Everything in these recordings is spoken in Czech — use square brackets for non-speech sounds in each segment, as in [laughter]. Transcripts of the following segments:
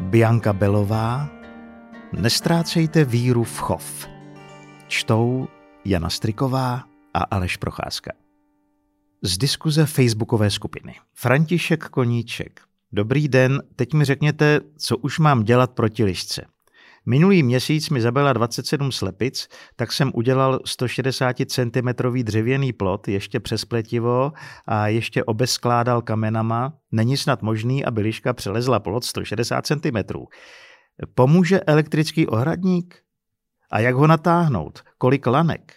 Bianka Belová Nestrácejte víru v chov. Čtou Jana Striková a Aleš Procházka. Z diskuze facebookové skupiny. František Koníček. Dobrý den, teď mi řekněte, co už mám dělat proti lišce. Minulý měsíc mi zabila 27 slepic, tak jsem udělal 160 cm dřevěný plot, ještě přes pletivo a ještě obeskládal kamenama. Není snad možný, aby liška přelezla plot 160 cm. Pomůže elektrický ohradník? A jak ho natáhnout? Kolik lanek?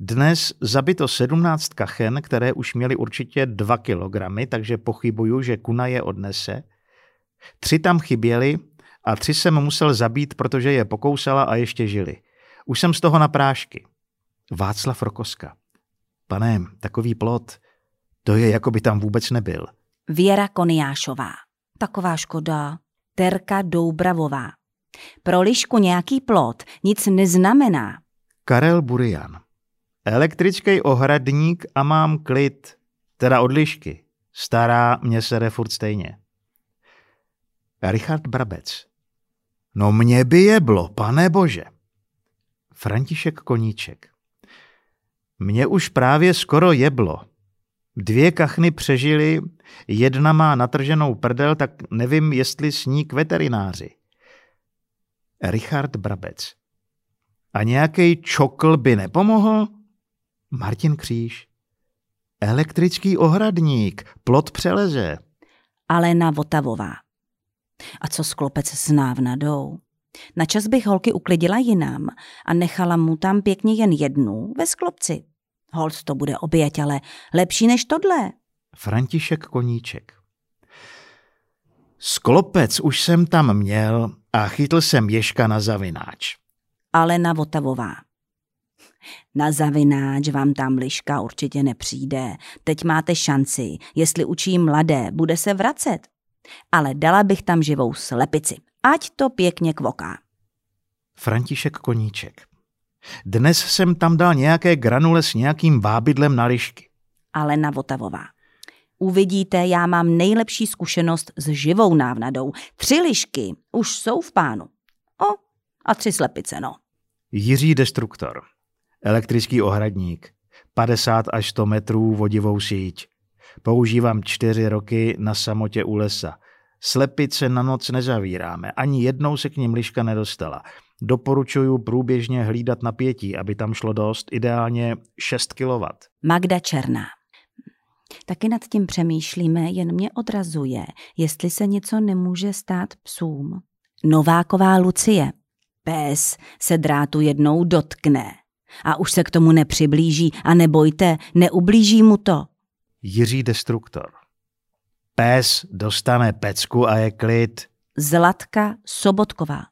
Dnes zabito 17 kachen, které už měly určitě 2 kilogramy, takže pochybuju, že kuna je odnese. Tři tam chyběly a tři jsem musel zabít, protože je pokousala a ještě žili. Už jsem z toho na prášky. Václav Rokoska. Pane, takový plot, to je, jako by tam vůbec nebyl. Věra Koniášová. Taková škoda. Terka Doubravová. Pro lišku nějaký plot nic neznamená. Karel Burian. Elektrický ohradník a mám klid. Teda od lišky. Stará mě sere furt stejně. Richard Brabec. No mě by jeblo, pane bože. František Koníček. Mě už právě skoro jeblo. Dvě kachny přežily, jedna má natrženou prdel, tak nevím, jestli sní k veterináři. Richard Brabec. A nějaký čokl by nepomohl? Martin Kříž. Elektrický ohradník, plot přeleze. Alena Votavová. A co sklopec s návnadou? Na čas bych holky uklidila jinam a nechala mu tam pěkně jen jednu ve sklopci. Hold to bude oběť, ale lepší než tohle. František Koníček. Sklopec už jsem tam měl a chytl jsem Ježka na zavináč. Alena Votavová. [laughs] Na zavináč vám tam liška určitě nepřijde. Teď máte šanci. Jestli učí mladé, bude se vracet. Ale dala bych tam živou slepici. Ať to pěkně kvoká. František Koníček. Dnes jsem tam dal nějaké granule s nějakým vábidlem na lišky. Alena Votavová. Uvidíte, já mám nejlepší zkušenost s živou návnadou. Tři lišky už jsou v pánu. O, a tři slepice, no. Jiří Destruktor. Elektrický ohradník. 50 až 100 metrů vodivou síť. Používám čtyři roky na samotě u lesa. Slepice na noc nezavíráme, ani jednou se k ním liška nedostala. Doporučuju průběžně hlídat napětí, aby tam šlo dost, ideálně 6 kW. Magda Černá. Taky nad tím přemýšlíme, jen mě odrazuje, jestli se něco nemůže stát psům. Nováková Lucie. Pes se drátu jednou dotkne a už se k tomu nepřiblíží a nebojte, neublíží mu to. Jiří Destruktor. Pes dostane pecku a je klid. Zlatka Sobotková.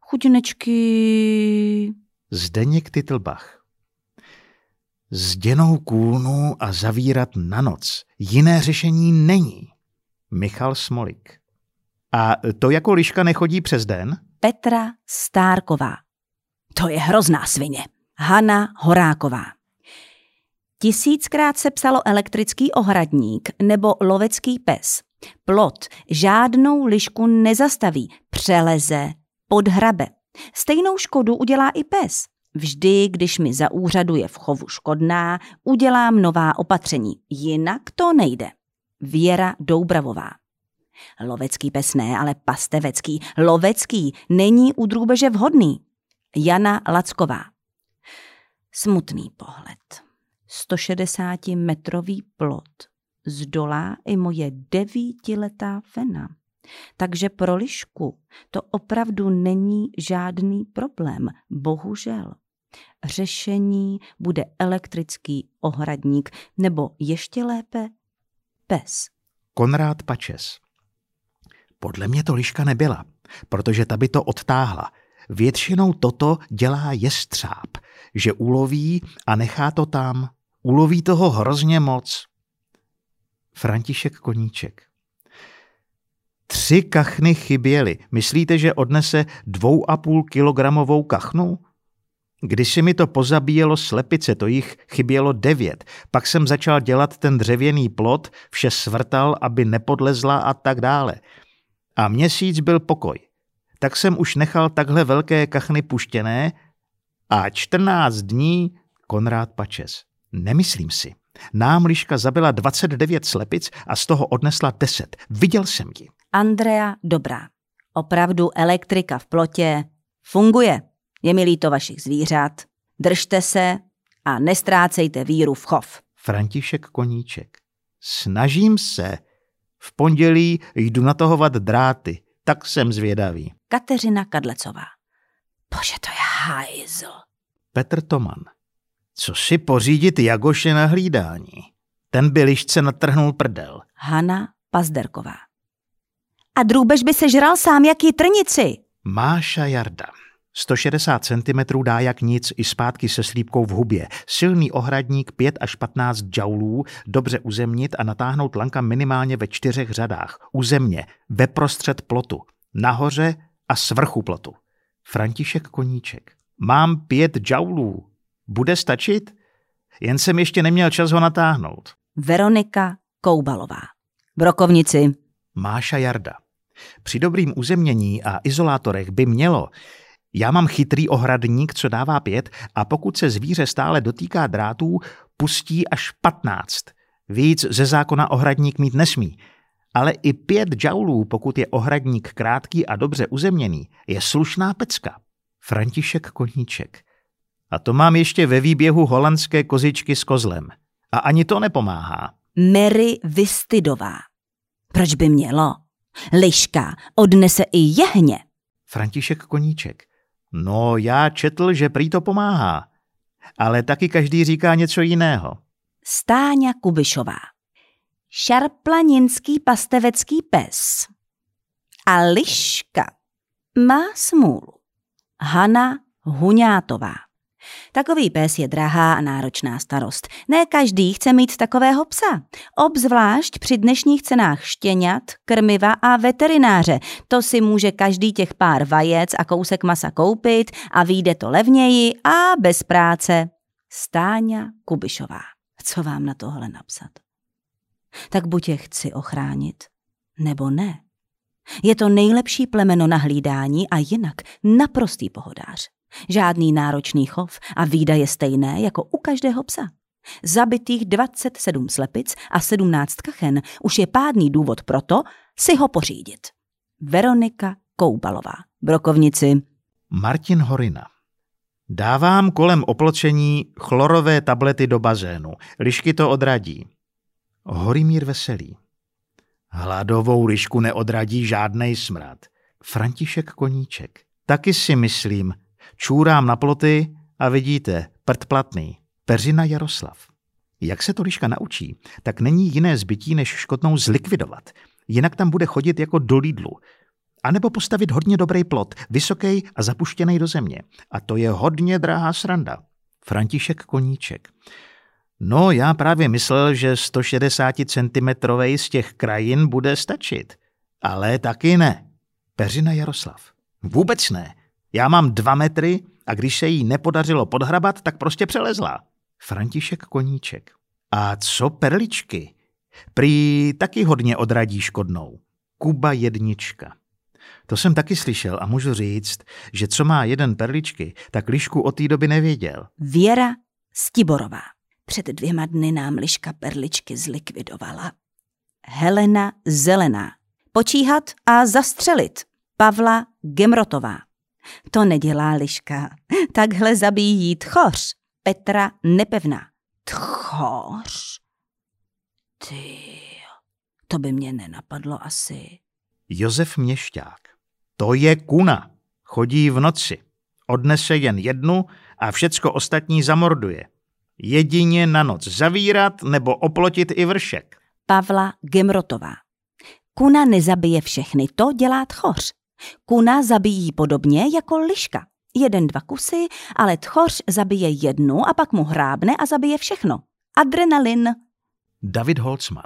Chudinečky. Zdeněk Titlbach. Zděnou kůlnu a zavírat na noc. Jiné řešení není. Michal Smolik. A to jako liška nechodí přes den? Petra Stárková. To je hrozná svině. Hana Horáková. Tisíckrát se psalo elektrický ohradník nebo lovecký pes. Plot žádnou lišku nezastaví, přeleze, podhrabe. Stejnou škodu udělá i pes. Vždy, když mi za úřadu je v chovu škodná, udělám nová opatření. Jinak to nejde. Věra Doubravová. Lovecký pes ne, ale pastevecký. Lovecký není u drůbeže vhodný. Jana Lacková. Smutný pohled. 160-metrový plot zdolá i moje devítiletá fena. Takže pro lišku to opravdu není žádný problém, bohužel. Řešení bude elektrický ohradník nebo ještě lépe pes. Konrád Pačes. Podle mě to liška nebyla, protože ta by to odtáhla. Většinou toto dělá jestřáb, že uloví a nechá to tam. Uloví toho hrozně moc. František Koníček. Tři kachny chyběly. Myslíte, že odnese dvou a půl kilogramovou kachnu? Když si mi to pozabíjelo slepice, to jich chybělo devět. Pak jsem začal dělat ten dřevěný plot, vše svrtal, aby nepodlezla a tak dále. A měsíc byl pokoj. Tak jsem už nechal takhle velké kachny puštěné a 14 dní Konrád Pačes. Nemyslím si. Nám liška zabila 29 slepic a z toho odnesla 10. Viděl jsem ji. Andrea Dobrá. Opravdu elektrika v plotě funguje. Je mi líto vašich zvířat. Držte se a nestrácejte víru v chov. František Koníček. Snažím se. V pondělí jdu natahovat dráty. Tak jsem zvědavý. Kateřina Kadlecová. Bože, to je hajzl. Petr Toman. Co si pořídit Jagoše na hlídání? Ten by lišce natrhnul prdel. Hana Pazderková. A drůbež by se žral sám jak trnici. Máša Jarda. 160 cm dá jak nic i zpátky se slípkou v hubě. Silný ohradník 5 až 15 džaulů, dobře uzemnit a natáhnout lanka minimálně ve čtyřech řadách. Uzemně, ve prostřed plotu, nahoře a svrchu plotu. František Koníček. Mám pět džaulů. Bude stačit? Jen jsem ještě neměl čas ho natáhnout. Veronika Koubalová. Brokovnici. Máša Jarda. Při dobrým uzemnění a izolátorech by mělo. Já mám chytrý ohradník, co dává pět a pokud se zvíře stále dotýká drátů, pustí až patnáct. Víc ze zákona ohradník mít nesmí. Ale i pět džaulů, pokud je ohradník krátký a dobře uzemněný, je slušná pecka. František Koníček. A to mám ještě ve výběhu holandské kozičky s kozlem. A ani to nepomáhá. Mary Vystydová. Proč by mělo? Liška odnese i jehně. František Koníček. No, já četl, že prý to pomáhá. Ale taky každý říká něco jiného. Stáňa Kubišová. Šarplaninský pastevecký pes. A liška má smůlu. Hana Huňátová. Takový pes je drahá a náročná starost. Ne každý chce mít takového psa. Obzvlášť při dnešních cenách štěňat, krmiva a veterináře. To si může každý těch pár vajec a kousek masa koupit a vyjde to levněji a bez práce. Stáňa Kubišová. Co vám na tohle napsat? Tak buď je chci ochránit, nebo ne. Je to nejlepší plemeno na hlídání a jinak naprostý pohodář. Žádný náročný chov a výdaje stejné jako u každého psa. Zabitých 27 slepic a 17 kachen už je pádný důvod pro to si ho pořídit. Veronika Koubalová, brokovnici. Martin Horina. Dávám kolem opločení chlorové tablety do bazénu. Lišky to odradí. Horimír Veselý. Hladovou lišku neodradí žádnej smrad. František Koníček. Taky si myslím, čůrám na ploty a vidíte, prd platný. Peřina Jaroslav. Jak se to liška naučí, tak není jiné zbytí, než škotnou zlikvidovat. Jinak tam bude chodit jako do Lidlu. A nebo postavit hodně dobrý plot, vysoký a zapuštěný do země. A to je hodně drahá sranda. František Koníček. No, já právě myslel, že 160 cm z těch krajin bude stačit. Ale taky ne. Peřina Jaroslav. Vůbec ne. Já mám dva metry a když se jí nepodařilo podhrabat, tak prostě přelezla. František Koníček. A co perličky? Prý taky hodně odradí škodnou. Kuba jednička. To jsem taky slyšel a můžu říct, že co má jeden perličky, tak lišku od té doby nevěděl. Věra Stiborová. Před dvěma dny nám liška perličky zlikvidovala. Helena Zelená. Počíhat a zastřelit. Pavla Gemrotová. To nedělá liška. Takhle zabíjí tchoř. Petra Nepevná. Tchoř? Ty, to by mě nenapadlo asi. Josef Měšťák. To je kuna. Chodí v noci. Odnese jen jednu a všecko ostatní zamorduje. Jedině na noc zavírat nebo oplotit i vršek. Pavla Gemrotová. Kuna nezabije všechny, to dělá tchoř. Kuna zabíjí podobně jako liška. Jeden, dva kusy, ale tchoř zabije jednu a pak mu hrábne a zabije všechno. Adrenalin. David Holzman.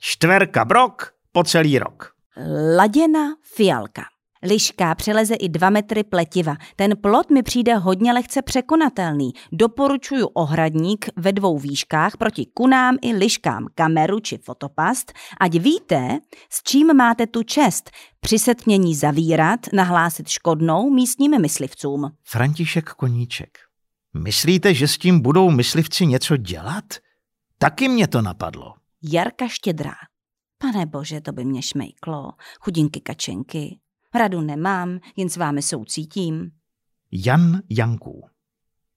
Štverka brok po celý rok. Laděna fialka. Liška přeleze i dva metry pletiva. Ten plot mi přijde hodně lehce překonatelný. Doporučuju ohradník ve dvou výškách proti kunám i liškám, kameru či fotopast, ať víte, s čím máte tu čest. Při setmění zavírat, nahlásit škodnou místním myslivcům. František Koníček. Myslíte, že s tím budou myslivci něco dělat? Taky mě to napadlo. Jarka Štědrá. Pane bože, to by mě šmejklo. Chudinky kačenky. Radu nemám, jen s vámi soucítím. Jan Janků.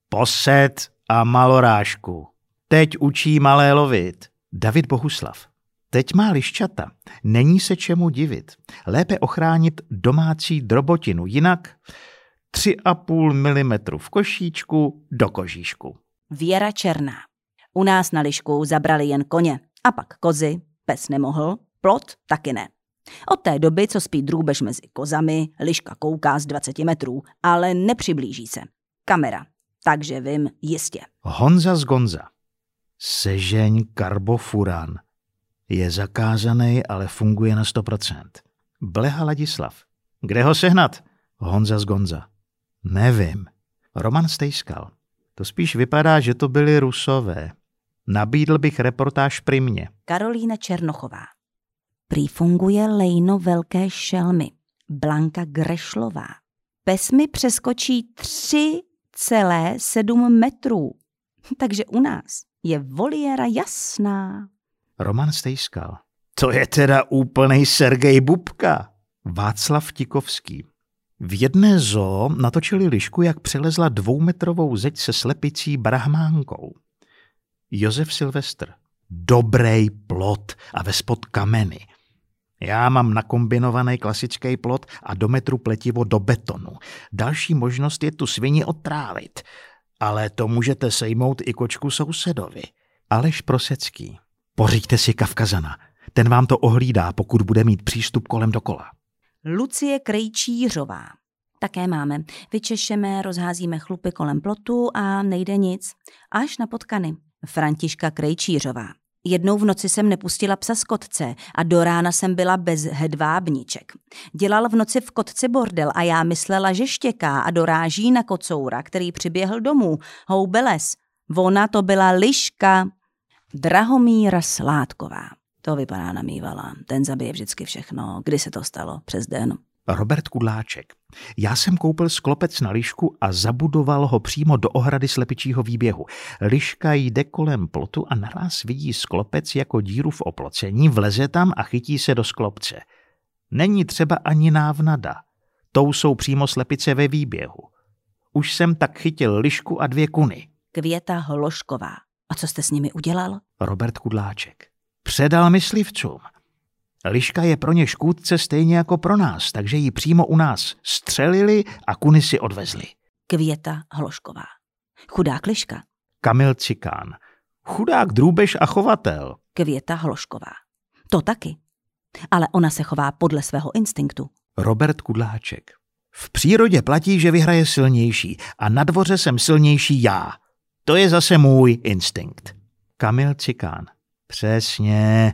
Posed a malorážku. Teď učí malé lovit. David Bohuslav. Teď má liščata. Není se čemu divit. Lépe ochránit domácí drobotinu, jinak 3,5 mm v košíčku do kožíšku. Věra Černá. U nás na lišku zabrali jen koně. A pak kozy, pes nemohl, plot taky ne. Od té doby, co spí drůbež mezi kozami, liška kouká z 20 metrů, ale nepřiblíží se. Kamera. Takže vím jistě. Honza z Gonza. Sežeň karbofuran. Je zakázaný, ale funguje na 100%. Bleha Ladislav. Kde ho sehnat? Honza z Gonza. Nevím. Roman Stejskal. To spíš vypadá, že to byli rusové. Nabídl bych reportáž primě. Karolína Černochová. Prý funguje lejno velké šelmy. Blanka Grešlová. Pes mi přeskočí 3,7 metrů. [laughs] Takže u nás je voliéra jasná. Roman Stejskal. To je teda úplný Sergej Bubka. Václav Tikovský. V jedné zoo natočili lišku, jak přelezla dvoumetrovou zeď se slepicí brahmánkou. Josef Silvestr. Dobrý plot a ve spod kameny. Já mám nakombinovaný klasický plot a do metru pletivo do betonu. Další možnost je tu svini otrávit, ale to můžete sejmout i kočku sousedovi. Aleš Prosecký. Pořiďte si Kavkazana. Ten vám to ohlídá, pokud bude mít přístup kolem dokola. Lucie Krejčířová. Také máme. Vyčešeme, rozházíme chlupy kolem plotu a nejde nic. Až na potkany. Františka Krejčířová. Jednou v noci jsem nepustila psa z kotce a do rána jsem byla bez hedvábniček. Dělal v noci v kotci bordel a já myslela, že štěká a doráží na kocoura, který přiběhl domů. Houbeles. Ona to byla liška. Drahomíra Sládková. To vypadá na mývala. Ten zabije vždycky všechno. Kdy se to stalo? Přes den. Robert Kudláček. Já jsem koupil sklopec na lišku a zabudoval ho přímo do ohrady slepičího výběhu. Liška jde kolem plotu a naraz vidí sklopec jako díru v oplocení, vleze tam a chytí se do sklopce. Není třeba ani návnada. Tou jsou přímo slepice ve výběhu. Už jsem tak chytil lišku a dvě kuny. Květa Hlošková. A co jste s nimi udělal? Robert Kudláček. Předal myslivcům. Liška je pro ně škůdce stejně jako pro nás, takže ji přímo u nás střelili a kuny si odvezli. Květa Hlošková. Chudák liška. Kamil Cikán. Chudák drůbež a chovatel. Květa Hlošková. To taky. Ale ona se chová podle svého instinktu. Robert Kudláček. V přírodě platí, že vyhraje silnější a na dvoře jsem silnější já. To je zase můj instinkt. Kamil Cikán. Přesně.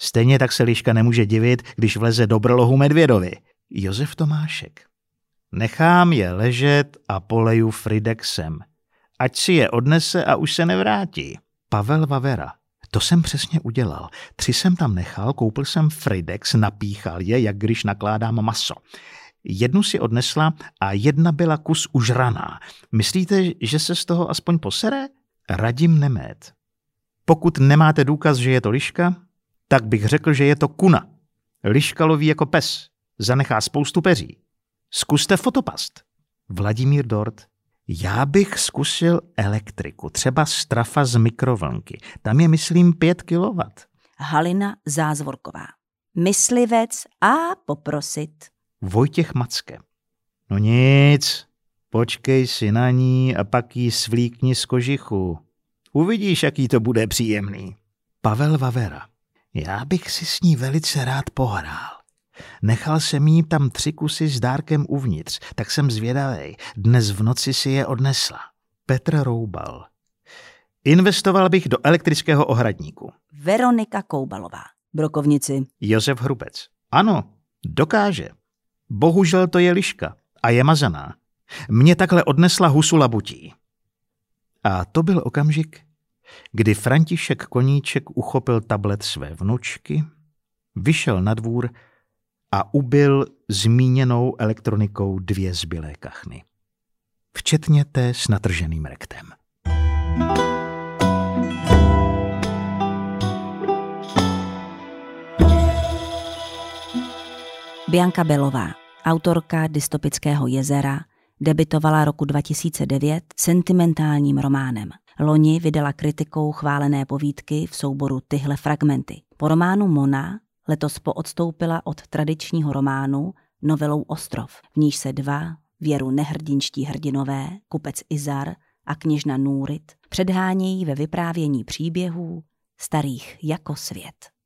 Stejně tak se liška nemůže divit, když vleze do brlohu medvědovi. Josef Tomášek. Nechám je ležet a poleju Fridexem. Ať si je odnese a už se nevrátí. Pavel Vavera. To jsem přesně udělal. Tři jsem tam nechal, koupil jsem Fridex, napíchal je, jak když nakládám maso. Jednu si odnesla a jedna byla kus užraná. Myslíte, že se z toho aspoň posere? Radím Nemét. Pokud nemáte důkaz, že je to liška, tak bych řekl, že je to kuna. Liška loví jako pes. Zanechá spoustu peří. Zkuste fotopast. Vladimír Dort. Já bych zkusil elektriku, třeba strafa z mikrovlnky. Tam je, myslím, 5 kW. Halina Zázvorková. Myslivec a poprosit. Vojtěch Macke. No nic, počkej si na ní a pak jí svlíkni z kožichu. Uvidíš, jaký to bude příjemný. Pavel Vavera. Já bych si s ní velice rád pohrál. Nechal jsem jí tam tři kusy s dárkem uvnitř, tak jsem zvědavý. Dnes v noci si je odnesla. Petr Roubal. Investoval bych do elektrického ohradníku. Veronika Koubalová. Brokovnici. Josef Hrubec. Ano, dokáže. Bohužel to je liška a je mazaná. Mě takhle odnesla husu labutí. A to byl okamžik, kdy František Koníček uchopil tablet své vnučky, vyšel na dvůr a ubil zmíněnou elektronikou dvě zbylé kachny. Včetně té s natrženým rektem. Bianka Belová, autorka dystopického jezera, debitovala roku 2009 sentimentálním románem. Loni vydala kritikou chválené povídky v souboru Tyhle fragmenty. Po románu Mona letos poodstoupila od tradičního románu novelou Ostrov, v níž se dva, věru nehrdinští hrdinové, kupec Izar a kněžna Núrit, předhánějí ve vyprávění příběhů starých jako svět.